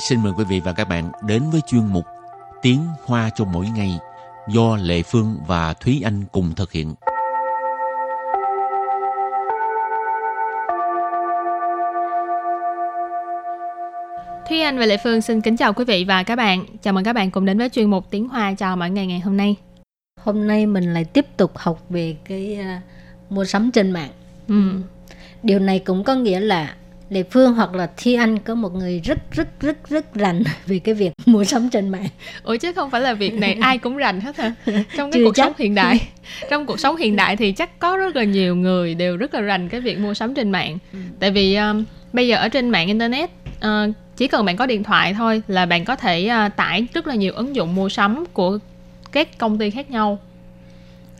xin mời quý vị và các bạn đến với chuyên mục Tiếng Hoa cho mỗi ngày do Lệ Phương và Thúy Anh cùng thực hiện. Thúy Anh và Lệ Phương xin kính chào quý vị và các bạn. Chào mừng các bạn cùng đến với chuyên mục Tiếng Hoa chào mỗi ngày ngày hôm nay. Hôm nay mình lại tiếp tục học về cái uh, mua sắm trên mạng. Ừ. Điều này cũng có nghĩa là Lệ Phương hoặc là Thi Anh có một người rất rất rất rất rành về cái việc mua sắm trên mạng. Ủa chứ không phải là việc này ai cũng rành hết hả? Trong cái Chưa cuộc chắc. sống hiện đại, trong cuộc sống hiện đại thì chắc có rất là nhiều người đều rất là rành cái việc mua sắm trên mạng. Ừ. Tại vì um, bây giờ ở trên mạng internet uh, chỉ cần bạn có điện thoại thôi là bạn có thể uh, tải rất là nhiều ứng dụng mua sắm của các công ty khác nhau.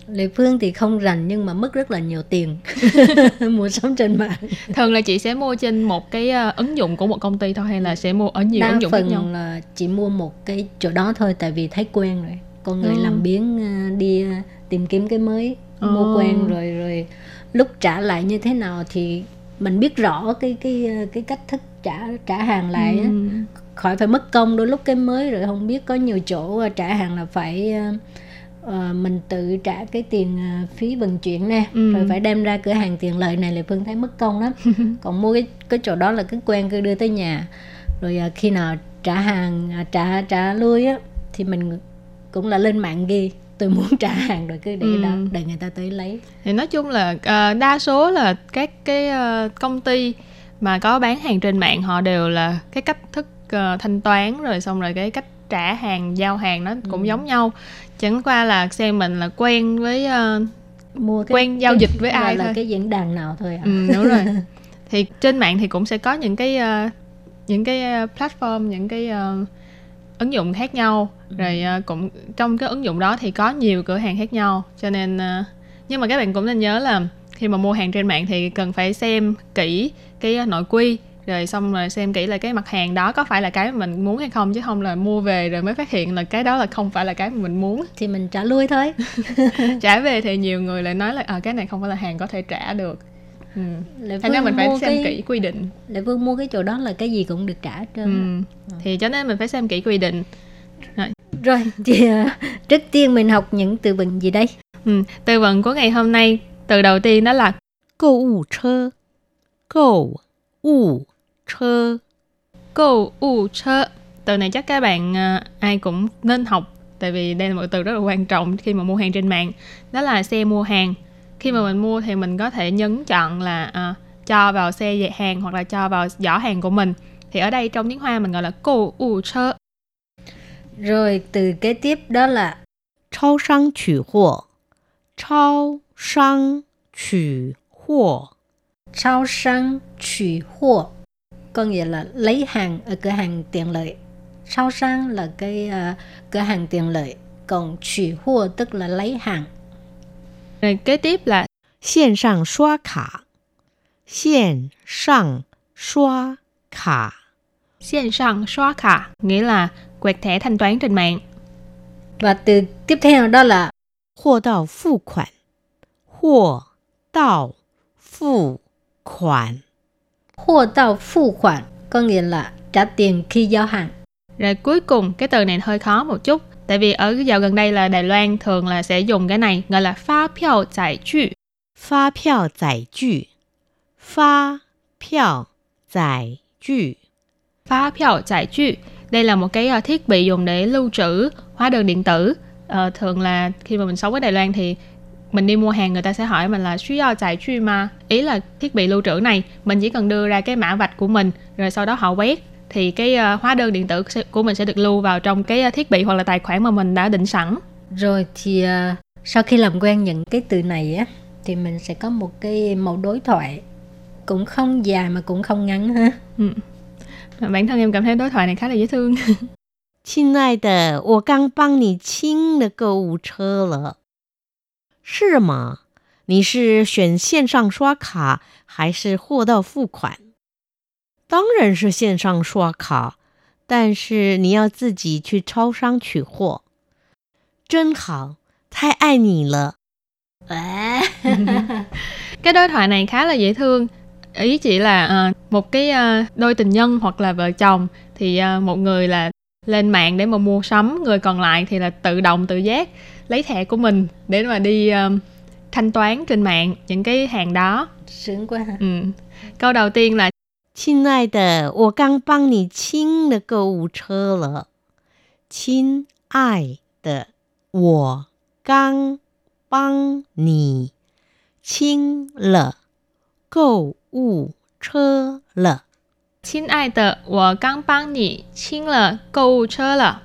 Lệ Phương thì không rành nhưng mà mất rất là nhiều tiền mua sắm trên mạng. Thường là chị sẽ mua trên một cái uh, ứng dụng của một công ty thôi hay là sẽ mua ở nhiều Đa ứng dụng khác nhau? phần là chỉ mua một cái chỗ đó thôi tại vì thấy quen rồi. Con người Ừ. làm biếng uh, đi uh, tìm kiếm cái mới, Ồ. mua quen rồi rồi lúc trả lại như thế nào thì mình biết rõ cái cái cái cách thức trả trả hàng lại á. Ừ. khỏi phải mất công đôi lúc cái mới rồi không biết có nhiều chỗ ờ, trả hàng là phải ờ, mình tự trả cái tiền ờ, phí vận chuyển nè Ừ. rồi phải đem ra cửa hàng tiền lợi này là phương thấy mất công lắm còn mua cái cái chỗ đó là cứ quen cứ đưa tới nhà rồi ờ, khi nào trả hàng à, trả trả lui á thì mình cũng là lên mạng ghi tôi muốn trả hàng rồi cứ để Ừ. đó để người ta tới lấy thì nói chung là ờ, đa số là các cái ờ, công ty mà có bán hàng trên mạng họ đều là cái cách thức ờ, thanh toán rồi xong rồi cái cách trả hàng giao hàng nó cũng Ừ. giống nhau chẳng qua là xem mình là quen với ờ, mua cái, quen giao cái- dịch với ai là thôi. cái diễn đàn nào thôi ạ. Ừ, đúng rồi. Thì trên mạng thì cũng sẽ có những cái ờ, những cái ờ, platform những cái ờ, ứng dụng khác nhau. Rồi ờ, cũng trong cái ứng dụng đó thì có nhiều cửa hàng khác nhau. Cho nên ờ, nhưng mà các bạn cũng nên nhớ là khi mà mua hàng trên mạng thì cần phải xem kỹ cái nội quy rồi xong rồi xem kỹ là cái mặt hàng đó có phải là cái mình muốn hay không chứ không là mua về rồi mới phát hiện là cái đó là không phải là cái mình muốn. Thì mình trả lui thôi. Trả về thì nhiều người lại nói là à, cái này không phải là hàng có thể trả được. Ừ. Lệ nên mình phải xem cái... kỹ quy định. Lệ Vương mua cái chỗ đó là cái gì cũng được trả trơn ừ. Ờ. Thì cho nên mình phải xem kỹ quy định. Rồi, Rồi thì ờ, trước tiên mình học những từ vựng gì đây? Ừ, từ vựng của ngày hôm nay Từ đầu tiên đó là Câu ủ chơ. Câu ủ 车 Cô u chơ Từ này chắc các bạn à, ai cũng nên học Tại vì đây là một từ rất là quan trọng khi mà mua hàng trên mạng Đó là xe mua hàng. Khi mà mình mua thì mình có thể nhấn chọn là à, cho vào xe về hàng hoặc là cho vào giỏ hàng của mình. Thì ở đây trong tiếng Hoa mình gọi là cô u chơ Rồi từ kế tiếp đó là Chao sang chữ hộ Chao sang chữ hộ Chao sang chữ hộ có nghĩa là lấy hàng ở cửa hàng tiện lợi. Sao sang là cái uh, cửa hàng tiện lợi. Còn 取货 tức là lấy hàng. Rồi kế tiếp là xiên sang xóa khả. Xiên sang xóa khả. Xiên sang xóa khả nghĩa là quẹt thẻ thanh toán trên mạng. Và từ tiếp theo đó là Hồ đạo phụ khoản Hồ đạo phụ khoản Hua tao phu khoản có nghĩa là trả tiền khi giao hàng. Rồi cuối cùng cái từ này hơi khó một chút tại vì ở cái dạo gần đây là Đài Loan thường là sẽ dùng cái này gọi là phá phiếu giải trừ. Phá phiếu giải trừ. Phá phiếu giải trừ. Phá phiếu giải trừ. Đây là một cái ờ, thiết bị dùng để lưu trữ hóa đơn điện tử. À, thường là khi mà mình sống ở Đài Loan thì mình đi mua hàng người ta sẽ hỏi mình là suy giao giải truy mà ý là thiết bị lưu trữ này mình chỉ cần đưa ra cái mã vạch của mình rồi sau đó họ quét thì cái ờ, hóa đơn điện tử sẽ- của mình sẽ được lưu vào trong cái ờ, thiết bị hoặc là tài khoản mà mình đã định sẵn Rồi thì à, sau khi làm quen những cái từ này á thì mình sẽ có một cái mẫu đối thoại cũng không dài mà cũng không ngắn ha. bản thân em cảm thấy đối thoại này khá là dễ thương 亲爱的，我刚帮你清了购物车了， 是吗？你是选线上刷卡还是货到付款？当然是线上刷卡，但是你要自己去超商取货。真好，太爱你了。 À. cái đối thoại này khá là dễ thương ý chỉ là ờ, một cái ờ, đôi tình nhân hoặc là vợ chồng thì uh, một người là lên mạng để mà mua sắm người còn lại thì là tự động tự giác lấy thẻ của mình để mà đi uh, thanh toán trên mạng những cái hàng đó sướng quá ha ừ. câu đầu tiên là 亲爱的，我刚帮你清了购物车了。亲爱的，我刚帮你清了购物车了。 Xin ai tờ, wo gang bang nhỉ, xin là câu chơ là.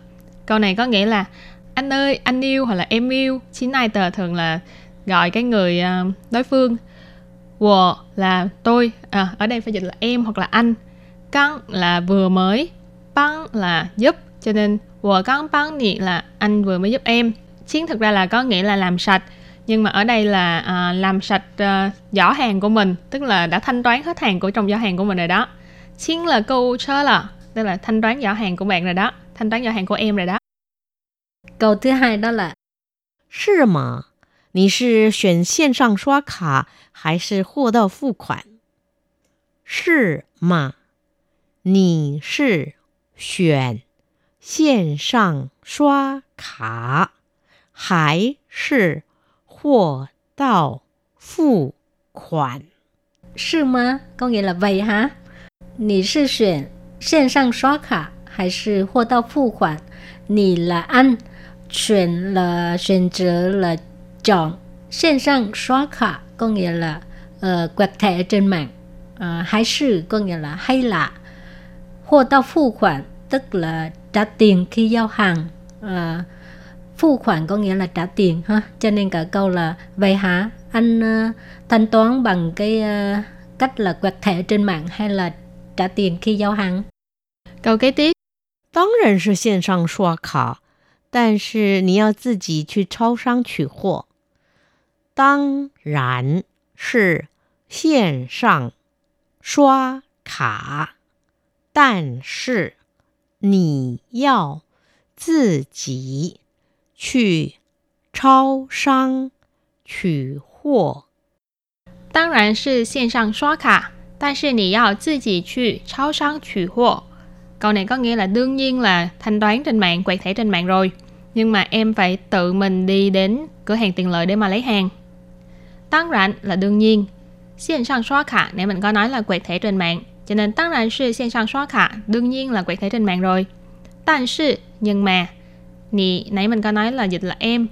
Câu này có nghĩa là anh ơi, anh yêu hoặc là em yêu. Xin ai tờ thường là gọi cái người à, đối phương. Wo là tôi, à, ở đây phải dịch là em hoặc là anh. Gang là vừa mới, bang là giúp. Cho nên wo gang bang nhỉ là anh vừa mới giúp em. Chiến thực ra là có nghĩa là làm sạch nhưng mà ở đây là à, làm sạch à, giỏ hàng của mình tức là đã thanh toán hết hàng của trong giỏ hàng của mình rồi đó Chiến là câu chơ là, tức là thanh toán giỏ hàng của bạn rồi đó, thanh toán giỏ hàng của em rồi đó. câu thứ hai đó là 是吗？你是选线上刷卡还是货到付款？是吗？你是选线上刷卡还是货到付款？是吗？có nghĩa là vậy hả? 你是选线上刷卡还是货到付款？你 là anh, chuyển là 选择 là chọn, 线上刷卡 có nghĩa là uh, quẹt thẻ trên mạng, uh, 还是 có nghĩa là hay là, 货到付款 tức là trả tiền khi giao hàng, uh, Phu khoản có nghĩa là trả tiền ha, cho nên cả câu là vậy hả? Anh uh, thanh toán bằng cái uh, cách là quẹt thẻ trên mạng hay là trả tiền khi giao hàng? Câu kế tiếp 当然是线上刷卡，但是你要自己去超商取货。当然是线上刷卡，但是你要自己去超商取货。当然是线上刷卡， 但是你要自己去超商取货。Câu này có nghĩa là đương nhiên là thanh toán trên mạng, quẹt thẻ trên mạng rồi. Nhưng mà em phải tự mình đi đến cửa hàng tiện lợi để mà lấy hàng. Tăng rạn là đương nhiên. Xiên sang xóa khả, nãy mình có nói là quẹt thẻ trên mạng. Cho nên tăng rạn sư xiên sang xóa khả, đương nhiên là quẹt thẻ trên mạng rồi.但是, nhưng mà, nì, nãy mình có nói là dịch là em.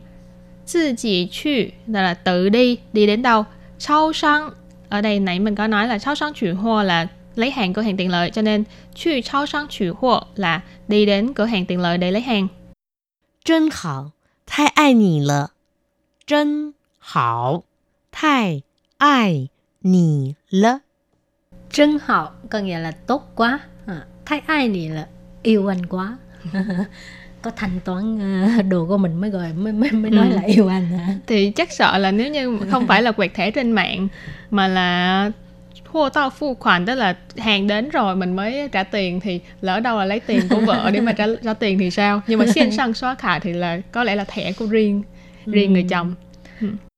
Tự chỉ chư, là tự đi, đi đến đâu. Chao sang, ở đây nãy mình có nói là cháo sang chủ hoa là lấy hàng cửa hàng tiện lợi cho nên chu cháo sang chủ hoa là đi đến cửa hàng tiện lợi để lấy hàng. Trân hảo, thái ai nì lợ. Chân hảo, thái ai nì lợ. Chân hảo có nghĩa là tốt quá. À, ai nì lợ, yêu anh quá. có thanh toán uh, đồ của mình mới gọi mới mới, mới nói Ừ. là yêu anh hả? Thì chắc sợ là nếu như không phải là quẹt thẻ trên mạng mà là hô tao phu khoản tức là hàng đến rồi mình mới trả tiền thì lỡ đâu là lấy tiền của vợ để mà trả, trả tiền thì sao nhưng mà xiên sang xóa khả thì là có lẽ là thẻ của riêng riêng người chồng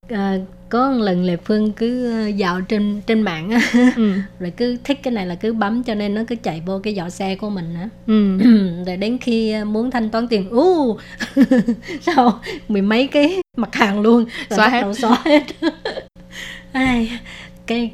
À, có một lần Lệ Phương cứ ờ, dạo trên trên mạng á, ừ. rồi cứ thích cái này là cứ bấm cho nên nó cứ chạy vô cái giỏ xe của mình á. Ừ. rồi đến khi ờ, muốn thanh toán tiền, u sao mười mấy cái mặt hàng luôn, rồi Xóa bắt hết. đầu xóa hết. Ai, cái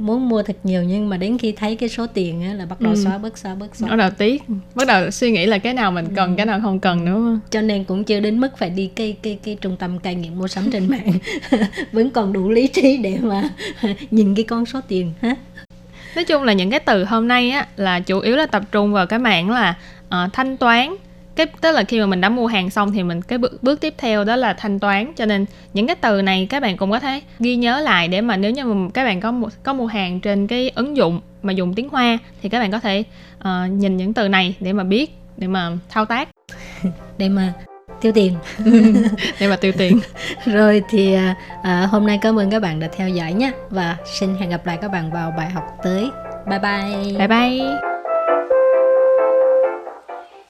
muốn mua thật nhiều nhưng mà đến khi thấy cái số tiền á, là bắt đầu Ừ. xóa bớt xóa bớt xóa bắt đầu tiếc. Bắt đầu suy nghĩ là cái nào mình cần cái nào không cần nữa cho nên cũng chưa đến mức phải đi cái cái cái trung tâm cai nghiện mua sắm trên mạng. Vẫn còn đủ lý trí để mà nhìn cái con số tiền ha. Nói chung là những cái từ hôm nay á là chủ yếu là tập trung vào cái mảng là ờ, thanh toán cái tức là khi mà mình đã mua hàng xong thì mình cái bước, bước tiếp theo đó là thanh toán. Cho nên những cái từ này các bạn cũng có thể ghi nhớ lại để mà nếu như mà các bạn có có mua hàng trên cái ứng dụng mà dùng tiếng Hoa thì các bạn có thể ờ, nhìn những từ này để mà biết để mà thao tác. Để mà tiêu tiền. Để mà tiêu tiền. Rồi thì à, hôm nay cảm ơn các bạn đã theo dõi nhé. Và xin hẹn gặp lại các bạn vào bài học tới. Bye bye. Bye bye